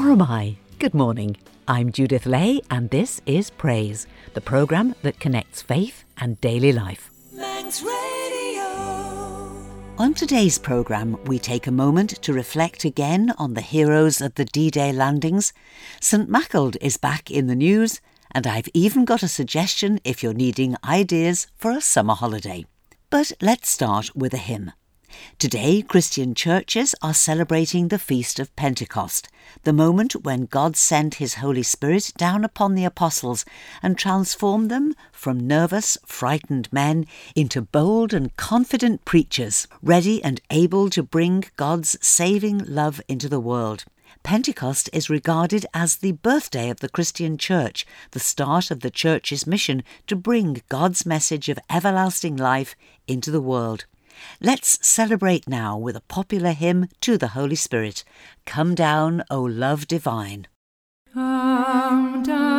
Or am I? Good morning. I'm Judith Lay, and this is Praise, the programme that connects faith and daily life. On today's programme, we take a moment to reflect again on the heroes of the D Day landings. St Maughold is back in the news, and I've even got a suggestion if you're needing ideas for a summer holiday. But let's start with a hymn. Today, Christian churches are celebrating the Feast of Pentecost, the moment when God sent His Holy Spirit down upon the apostles and transformed them from nervous, frightened men into bold and confident preachers, ready and able to bring God's saving love into the world. Pentecost is regarded as the birthday of the Christian Church, the start of the Church's mission to bring God's message of everlasting life into the world. Let's celebrate now with a popular hymn to the Holy Spirit Come down, O love divine. Come down,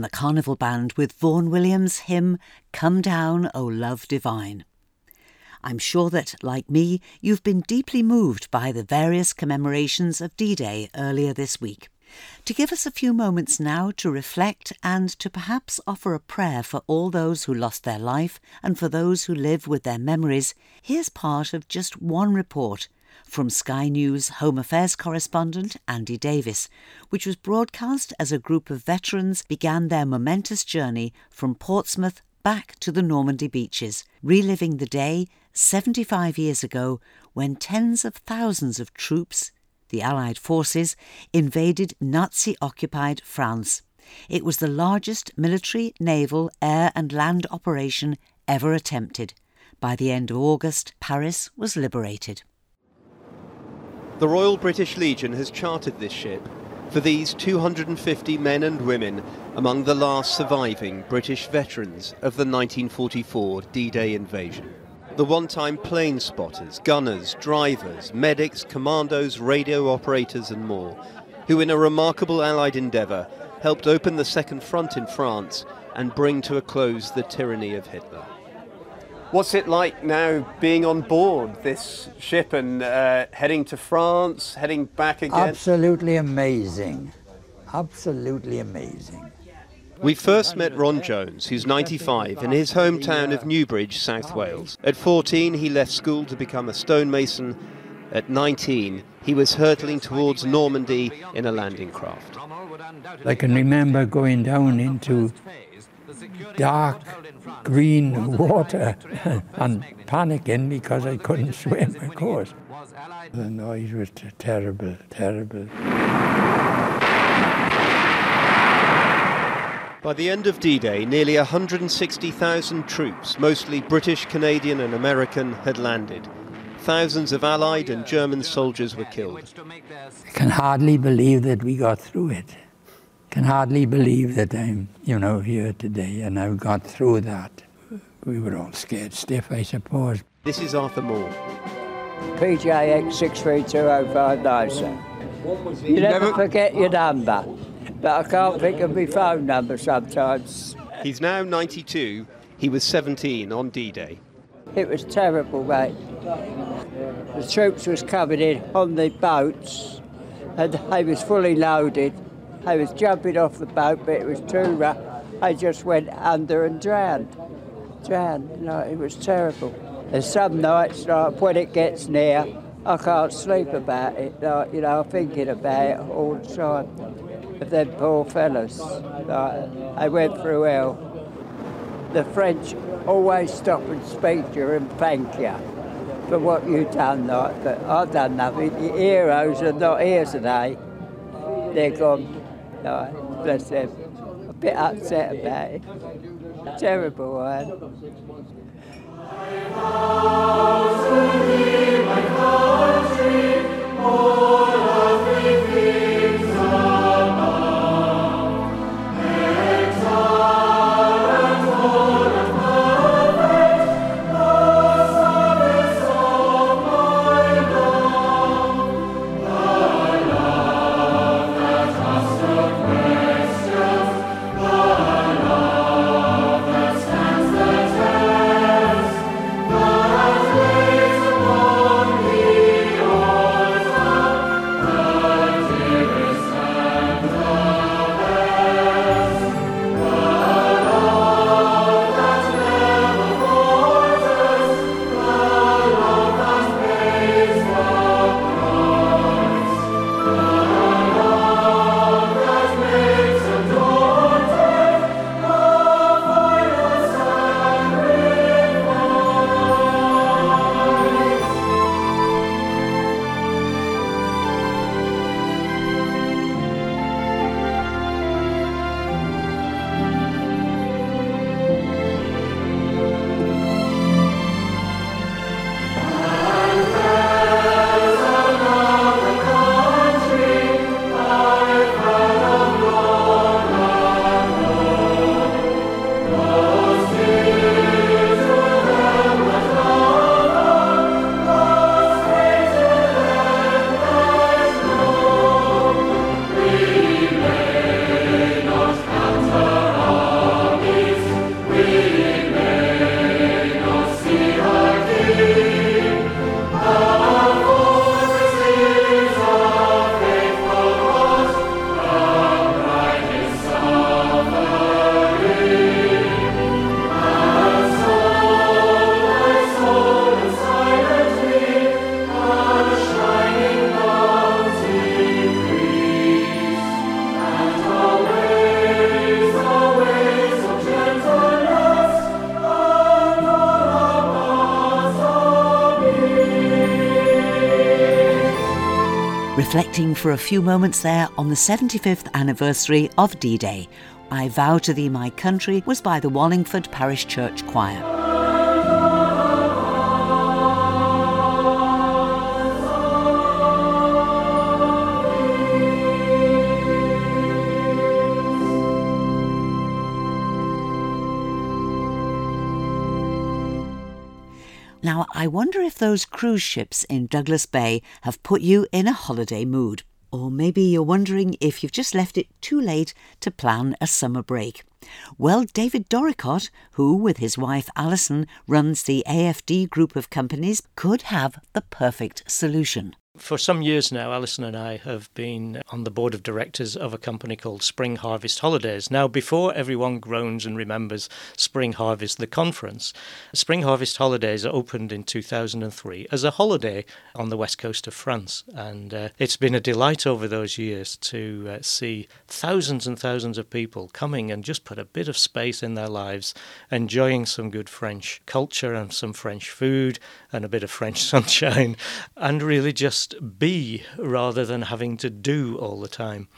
and the Carnival Band with Vaughan Williams' hymn Come Down, O Love Divine. I'm sure that, like me, you've been deeply moved by the various commemorations of D Day earlier this week. To give us a few moments now to reflect and to perhaps offer a prayer for all those who lost their life and for those who live with their memories, here's part of just one report from Sky News Home Affairs correspondent Andy Davis, which was broadcast as a group of veterans began their momentous journey from Portsmouth back to the Normandy beaches, reliving the day 75 years ago when tens of thousands of troops, the Allied forces, invaded Nazi occupied France. It was the largest military, naval, air, and land operation ever attempted. By the end of August, Paris was liberated. The Royal British Legion has chartered this ship, for these 250 men and women among the last surviving British veterans of the 1944 D-Day invasion. The one-time plane spotters, gunners, drivers, medics, commandos, radio operators and more, who in a remarkable Allied endeavour helped open the Second Front in France and bring to a close the tyranny of Hitler. What's it like now being on board this ship and uh, heading to France, heading back again? Absolutely amazing. Absolutely amazing. We first met Ron Jones, who's 95, in his hometown of Newbridge, South Wales. At 14, he left school to become a stonemason. At 19, he was hurtling towards Normandy in a landing craft. I can remember going down into dark green water and panicking because I couldn't swim, of course. The noise was terrible, terrible. By the end of D Day, nearly 160,000 troops, mostly British, Canadian, and American, had landed. Thousands of Allied and German soldiers were killed. I can hardly believe that we got through it. Can hardly believe that I'm, you know, here today and I've got through that. We were all scared stiff, I suppose. This is Arthur Moore. PJX 632059, sir. You never forget your number, but I can't think of my phone number sometimes. He's now 92. He was 17 on D-Day. It was terrible, mate. The troops was coming in on the boats, and they was fully loaded. I was jumping off the boat, but it was too rough. I just went under and drowned. Drowned. No, it was terrible. And some nights, like, when it gets near, I can't sleep about it. Like, you know, I'm thinking about it all the time. Of them poor fellas. Like, I went through hell. The French always stop and speak to you and thank you for what you've done. Like, but I've done nothing. The heroes are not here today. They're gone. Like, bless them. A bit upset about it. Terrible one. for a few moments there on the 75th anniversary of D Day. I Vow to Thee My Country was by the Wallingford Parish Church Choir. Now, I wonder if those cruise ships in Douglas Bay have put you in a holiday mood. Or maybe you're wondering if you've just left it too late to plan a summer break. Well, David Doricott, who with his wife Alison runs the AFD group of companies, could have the perfect solution. For some years now, Alison and I have been on the board of directors of a company called Spring Harvest Holidays. Now, before everyone groans and remembers Spring Harvest, the conference, Spring Harvest Holidays opened in 2003 as a holiday on the west coast of France. And uh, it's been a delight over those years to uh, see thousands and thousands of people coming and just put a bit of space in their lives, enjoying some good French culture and some French food and a bit of French sunshine, and really just be rather than having to do all the time.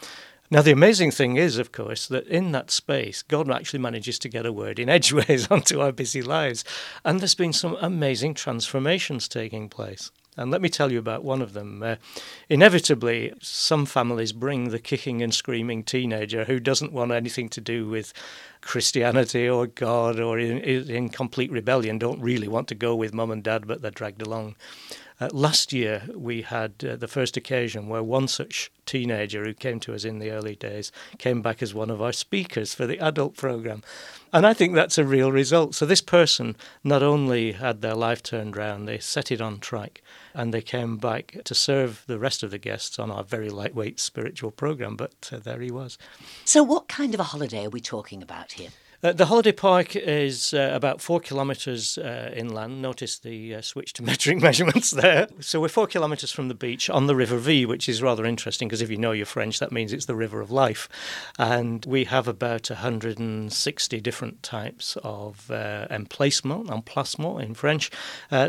Now, the amazing thing is, of course, that in that space, God actually manages to get a word in edgeways onto our busy lives. And there's been some amazing transformations taking place. And let me tell you about one of them. Uh, inevitably, some families bring the kicking and screaming teenager who doesn't want anything to do with Christianity or God or in, in complete rebellion, don't really want to go with mum and dad, but they're dragged along. Uh, last year, we had uh, the first occasion where one such teenager who came to us in the early days came back as one of our speakers for the adult program. And I think that's a real result. So, this person not only had their life turned round, they set it on track and they came back to serve the rest of the guests on our very lightweight spiritual program. But uh, there he was. So, what kind of a holiday are we talking about here? Uh, the holiday park is uh, about four kilometres uh, inland. Notice the uh, switch to metric measurements there. So we're four kilometres from the beach on the River Vie, which is rather interesting because if you know your French, that means it's the river of life. And we have about 160 different types of uh, emplacement, emplacement in French.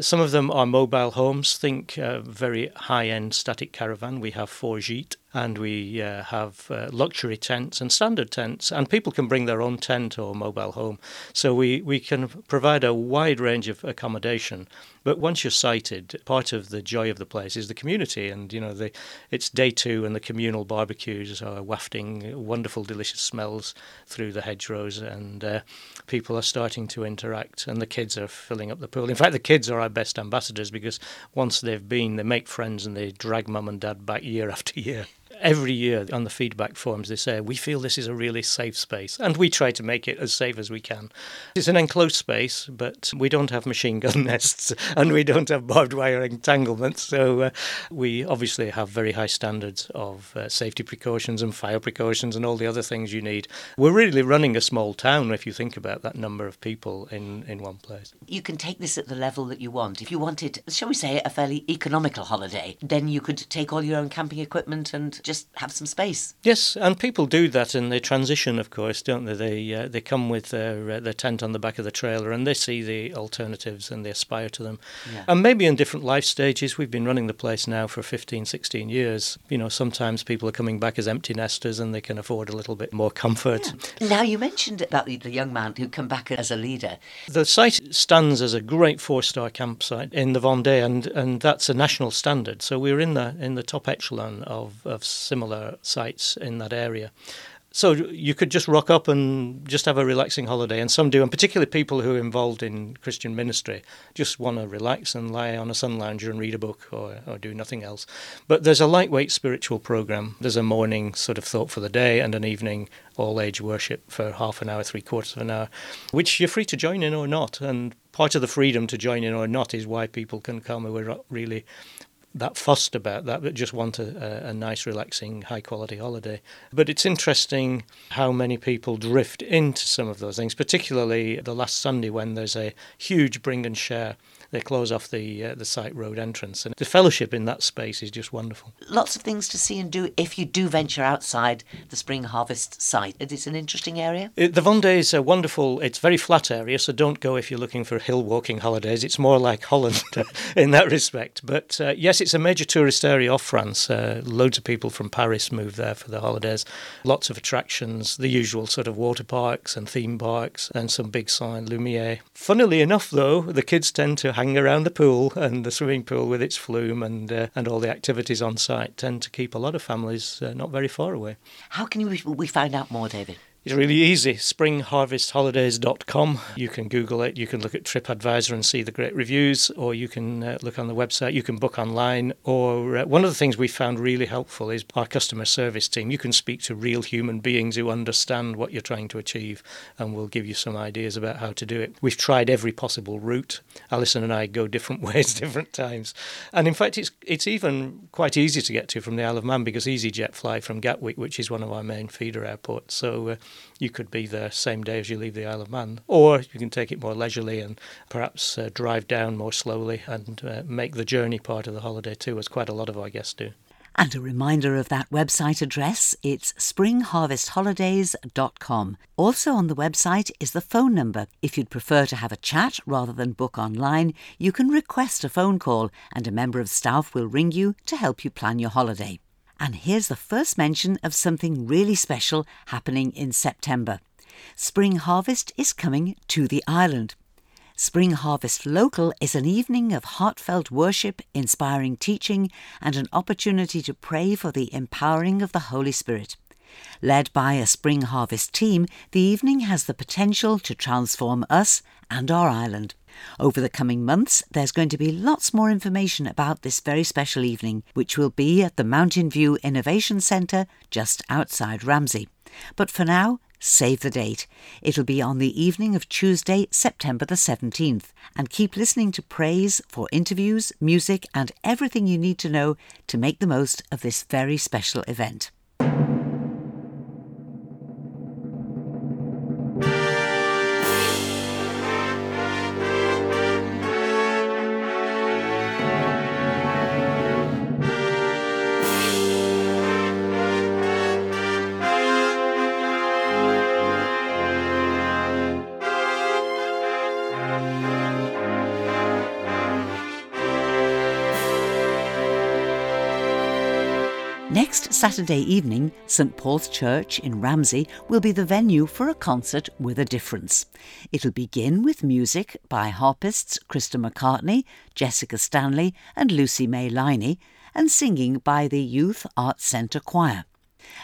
Some of them are mobile homes. Think very high end static caravan. We have four gîtes and we uh, have uh, luxury tents and standard tents, and people can bring their own tent or mobile home. So we, we can provide a wide range of accommodation but once you're sighted, part of the joy of the place is the community, and you know the it's day two, and the communal barbecues are wafting wonderful, delicious smells through the hedgerows, and uh, people are starting to interact, and the kids are filling up the pool. In fact, the kids are our best ambassadors because once they've been, they make friends and they drag mum and dad back year after year every year on the feedback forums they say we feel this is a really safe space and we try to make it as safe as we can. It's an enclosed space but we don't have machine gun nests and we don't have barbed wire entanglements so uh, we obviously have very high standards of uh, safety precautions and fire precautions and all the other things you need. We're really running a small town if you think about that number of people in in one place. You can take this at the level that you want. If you wanted shall we say a fairly economical holiday then you could take all your own camping equipment and just have some space. Yes, and people do that, and they transition, of course, don't they? They uh, they come with their uh, their tent on the back of the trailer, and they see the alternatives, and they aspire to them. Yeah. And maybe in different life stages. We've been running the place now for 15, 16 years. You know, sometimes people are coming back as empty nesters, and they can afford a little bit more comfort. Yeah. Now you mentioned about the, young man who come back as a leader. The site stands as a great four-star campsite in the Vendée, and and that's a national standard. So we're in the in the top echelon of of similar sites in that area. So you could just rock up and just have a relaxing holiday, and some do, and particularly people who are involved in Christian ministry just want to relax and lie on a sun lounger and read a book or, or do nothing else. But there's a lightweight spiritual program. There's a morning sort of thought for the day and an evening all age worship for half an hour, three quarters of an hour, which you're free to join in or not. And part of the freedom to join in or not is why people can come who are really that fussed about that, but just want a, a, nice, relaxing, high quality holiday. But it's interesting how many people drift into some of those things, particularly the last Sunday when there's a huge bring and share they close off the uh, the site road entrance, and the fellowship in that space is just wonderful. Lots of things to see and do if you do venture outside the spring harvest site. It's an interesting area. It, the Vendée is a wonderful. It's very flat area, so don't go if you're looking for hill walking holidays. It's more like Holland in that respect. But uh, yes, it's a major tourist area of France. Uh, loads of people from Paris move there for the holidays. Lots of attractions, the usual sort of water parks and theme parks, and some big sign Lumiere. Funnily enough, though, the kids tend to around the pool and the swimming pool with its flume and uh, and all the activities on site tend to keep a lot of families uh, not very far away. How can we, we find out more, David? It's really easy. Springharvestholidays.com. You can Google it. You can look at TripAdvisor and see the great reviews, or you can uh, look on the website. You can book online. Or uh, one of the things we found really helpful is our customer service team. You can speak to real human beings who understand what you're trying to achieve and will give you some ideas about how to do it. We've tried every possible route. Alison and I go different ways, different times. And in fact, it's, it's even quite easy to get to from the Isle of Man because EasyJet fly from Gatwick, which is one of our main feeder airports. So uh, you could be there same day as you leave the Isle of Man, or you can take it more leisurely and perhaps uh, drive down more slowly and uh, make the journey part of the holiday too, as quite a lot of our guests do. And a reminder of that website address, it's springharvestholidays.com. Also on the website is the phone number. If you'd prefer to have a chat rather than book online, you can request a phone call and a member of staff will ring you to help you plan your holiday. And here's the first mention of something really special happening in September. Spring Harvest is coming to the island. Spring Harvest Local is an evening of heartfelt worship, inspiring teaching, and an opportunity to pray for the empowering of the Holy Spirit. Led by a Spring Harvest team, the evening has the potential to transform us and our island. Over the coming months, there's going to be lots more information about this very special evening, which will be at the Mountain View Innovation Centre just outside Ramsey. But for now, save the date. It'll be on the evening of Tuesday, September the 17th, and keep listening to praise for interviews, music, and everything you need to know to make the most of this very special event. Next Saturday evening, St Paul's Church in Ramsey will be the venue for a concert with a difference. It'll begin with music by harpists Krista McCartney, Jessica Stanley, and Lucy May Liney, and singing by the Youth Arts Centre Choir.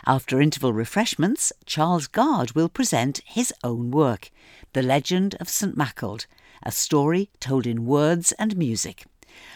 After interval refreshments, Charles Guard will present his own work, The Legend of St Maughold, a story told in words and music.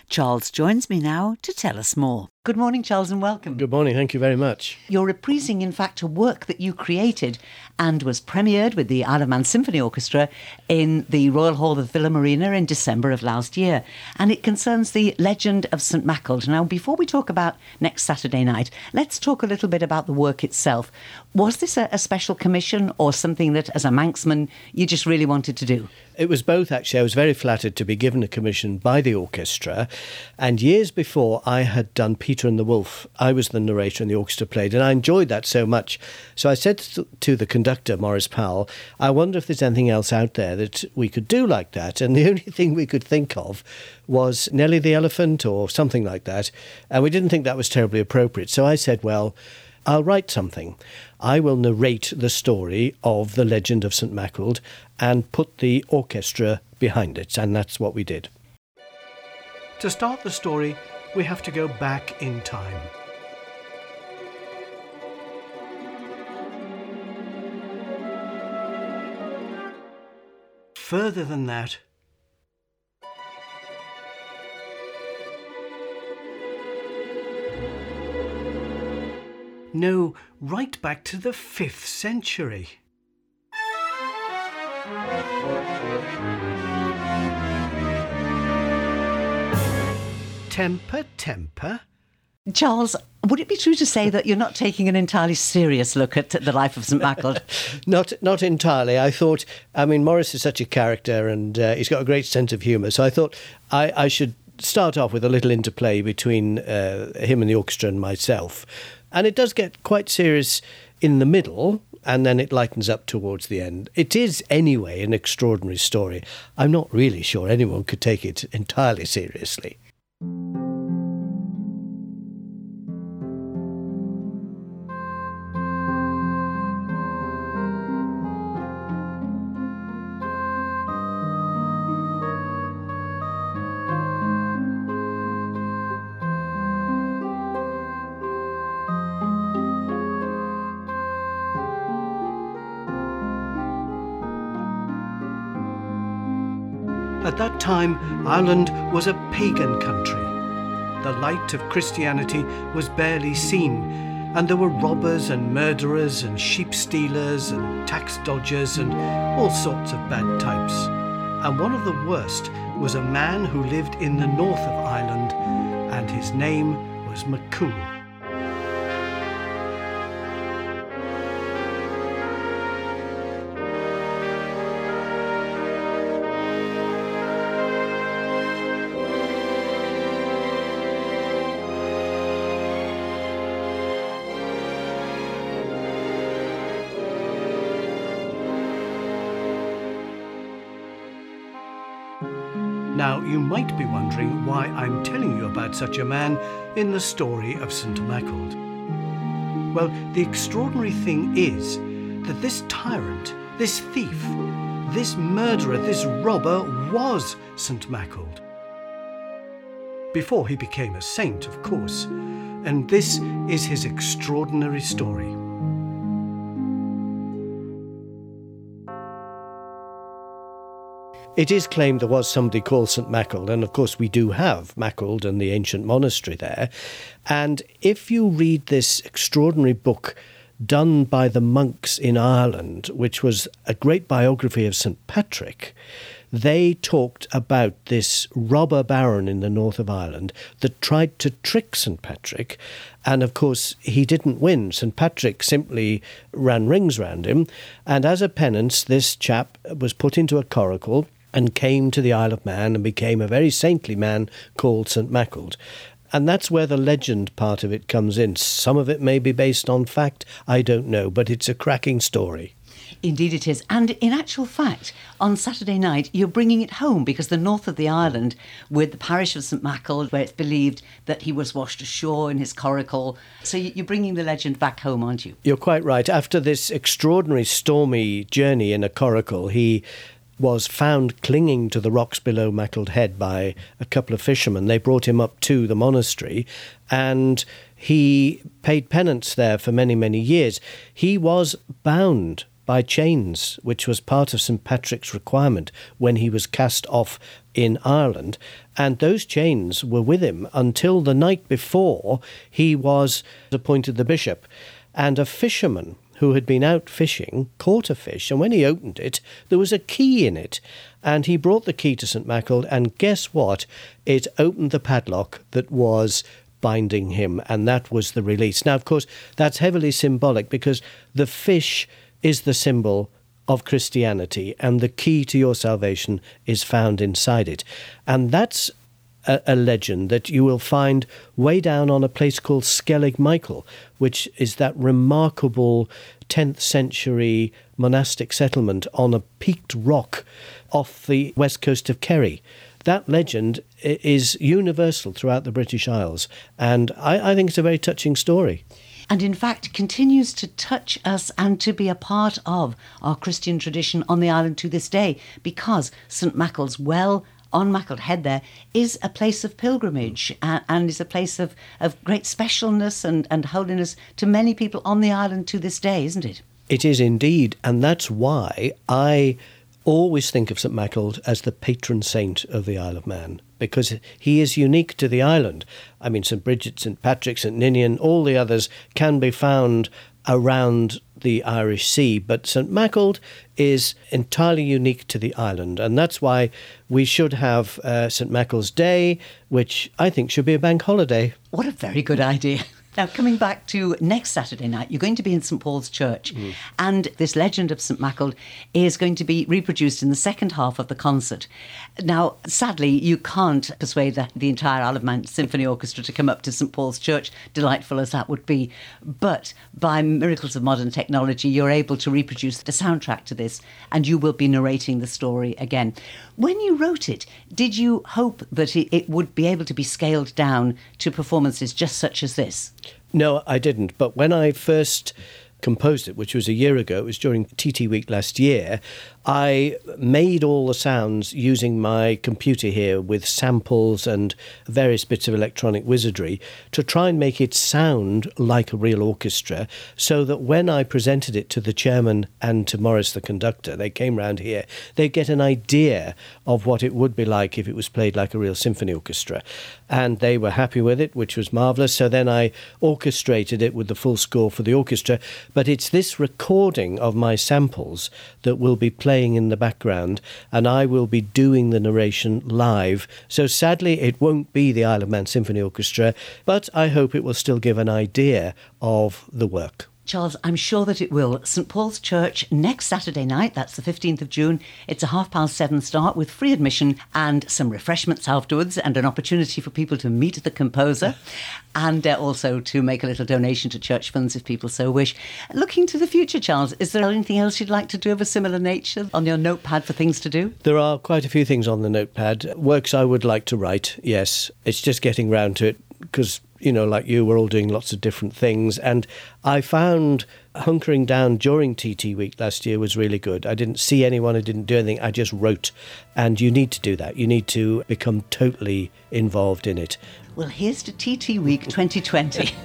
Charles joins me now to tell us more. Good morning, Charles, and welcome. Good morning. Thank you very much. You're reprising, in fact, a work that you created and was premiered with the Isle of Man Symphony Orchestra in the Royal Hall of Villa Marina in December of last year. And it concerns the legend of St Maughold. Now, before we talk about next Saturday night, let's talk a little bit about the work itself. Was this a, a special commission or something that, as a Manxman, you just really wanted to do? It was both, actually. I was very flattered to be given a commission by the orchestra. And years before, I had done Peter and the Wolf. I was the narrator and the orchestra played, and I enjoyed that so much. So I said to the conductor, Maurice Powell, I wonder if there's anything else out there that we could do like that. And the only thing we could think of was Nellie the Elephant or something like that. And we didn't think that was terribly appropriate. So I said, well, I'll write something. I will narrate the story of the legend of St. Maughold and put the orchestra behind it. And that's what we did. To start the story, we have to go back in time. Further than that, No, right back to the 5th century. Temper, temper. Charles, would it be true to say that you're not taking an entirely serious look at the life of St Maughold? not, not entirely. I thought, I mean, Maurice is such a character and uh, he's got a great sense of humour. So I thought I, I should start off with a little interplay between uh, him and the orchestra and myself. And it does get quite serious in the middle, and then it lightens up towards the end. It is, anyway, an extraordinary story. I'm not really sure anyone could take it entirely seriously. Time, Ireland was a pagan country. The light of Christianity was barely seen, and there were robbers and murderers and sheep stealers and tax dodgers and all sorts of bad types. And one of the worst was a man who lived in the north of Ireland, and his name was McCool. You might be wondering why I'm telling you about such a man in the story of St. Maughold. Well, the extraordinary thing is that this tyrant, this thief, this murderer, this robber was St. Maughold. Before he became a saint, of course, and this is his extraordinary story. It is claimed there was somebody called St. Maughold, and of course we do have Maughold and the ancient monastery there. And if you read this extraordinary book done by the monks in Ireland, which was a great biography of St. Patrick, they talked about this robber baron in the north of Ireland that tried to trick St. Patrick. And of course, he didn't win. St. Patrick simply ran rings round him. And as a penance, this chap was put into a coracle and came to the Isle of Man and became a very saintly man called St. Maughold. And that's where the legend part of it comes in. Some of it may be based on fact, I don't know, but it's a cracking story. Indeed, it is. And in actual fact, on Saturday night, you're bringing it home because the north of the island, with the parish of St. Maughold, where it's believed that he was washed ashore in his coracle. So you're bringing the legend back home, aren't you? You're quite right. After this extraordinary stormy journey in a coracle, he was found clinging to the rocks below Maughold Head by a couple of fishermen. They brought him up to the monastery and he paid penance there for many, many years. He was bound by chains, which was part of St. Patrick's requirement when he was cast off in Ireland. And those chains were with him until the night before he was appointed the bishop. And a fisherman who had been out fishing, caught a fish, and when he opened it, there was a key in it. And he brought the key to St. Maughold, and guess what? It opened the padlock that was binding him, and that was the release. Now, of course, that's heavily symbolic because the fish is the symbol of Christianity, and the key to your salvation is found inside it. And that's a, a, legend that you will find way down on a place called Skellig Michael, which is that remarkable 10th century monastic settlement on a peaked rock off the west coast of Kerry. That legend is universal throughout the British Isles, and I, I think it's a very touching story and in fact continues to touch us and to be a part of our Christian tradition on the island to this day because St Maughold's well on Maughold Head there is a place of pilgrimage mm. and, and is a place of, of great specialness and, and holiness to many people on the island to this day, isn't it? It is indeed, and that's why I always think of St Maughold as the patron saint of the Isle of Man because he is unique to the island. I mean, St Bridget, St Patrick, St Ninian, all the others can be found around the Irish Sea, but St Maughold is entirely unique to the island, and that's why we should have uh, St Maughold's Day, which I think should be a bank holiday. What a very good idea. Now, coming back to next Saturday night, you're going to be in St Paul's Church, mm. and this legend of St Maughold is going to be reproduced in the second half of the concert. Now, sadly, you can't persuade the, the entire Isle of Man Symphony Orchestra to come up to St Paul's Church, delightful as that would be. But by miracles of modern technology, you're able to reproduce the soundtrack to this, and you will be narrating the story again. When you wrote it, did you hope that it, it would be able to be scaled down to performances just such as this? No, I didn't. But when I first composed it, which was a year ago, it was during TT Week last year, I made all the sounds using my computer here with samples and various bits of electronic wizardry to try and make it sound like a real orchestra so that when I presented it to the chairman and to Maurice the conductor, they came round here, they'd get an idea of what it would be like if it was played like a real symphony orchestra. And they were happy with it, which was marvellous. So then I orchestrated it with the full score for the orchestra. But it's this recording of my samples that will be playing in the background, and I will be doing the narration live. So sadly, it won't be the Isle of Man Symphony Orchestra, but I hope it will still give an idea of the work. Charles, I'm sure that it will. St Paul's Church next Saturday night, that's the 15th of June. It's a half past seven start with free admission and some refreshments afterwards and an opportunity for people to meet the composer and uh, also to make a little donation to church funds if people so wish. Looking to the future, Charles, is there anything else you'd like to do of a similar nature on your notepad for things to do? There are quite a few things on the notepad. Works I would like to write, yes. It's just getting round to it because you know, like you, we're all doing lots of different things. And I found hunkering down during TT week last year was really good. I didn't see anyone, I didn't do anything, I just wrote. And you need to do that. You need to become totally involved in it. Well, here's to TT week 2020.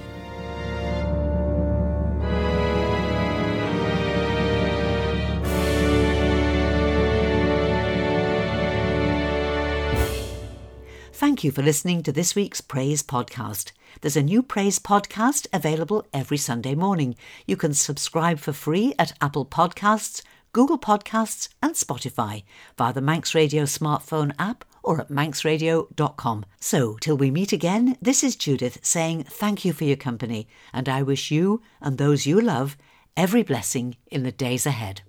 Thank you for listening to this week's Praise Podcast. There's a new Praise Podcast available every Sunday morning. You can subscribe for free at Apple Podcasts, Google Podcasts, and Spotify via the Manx Radio smartphone app or at manxradio.com. So, till we meet again, this is Judith saying thank you for your company, and I wish you and those you love every blessing in the days ahead.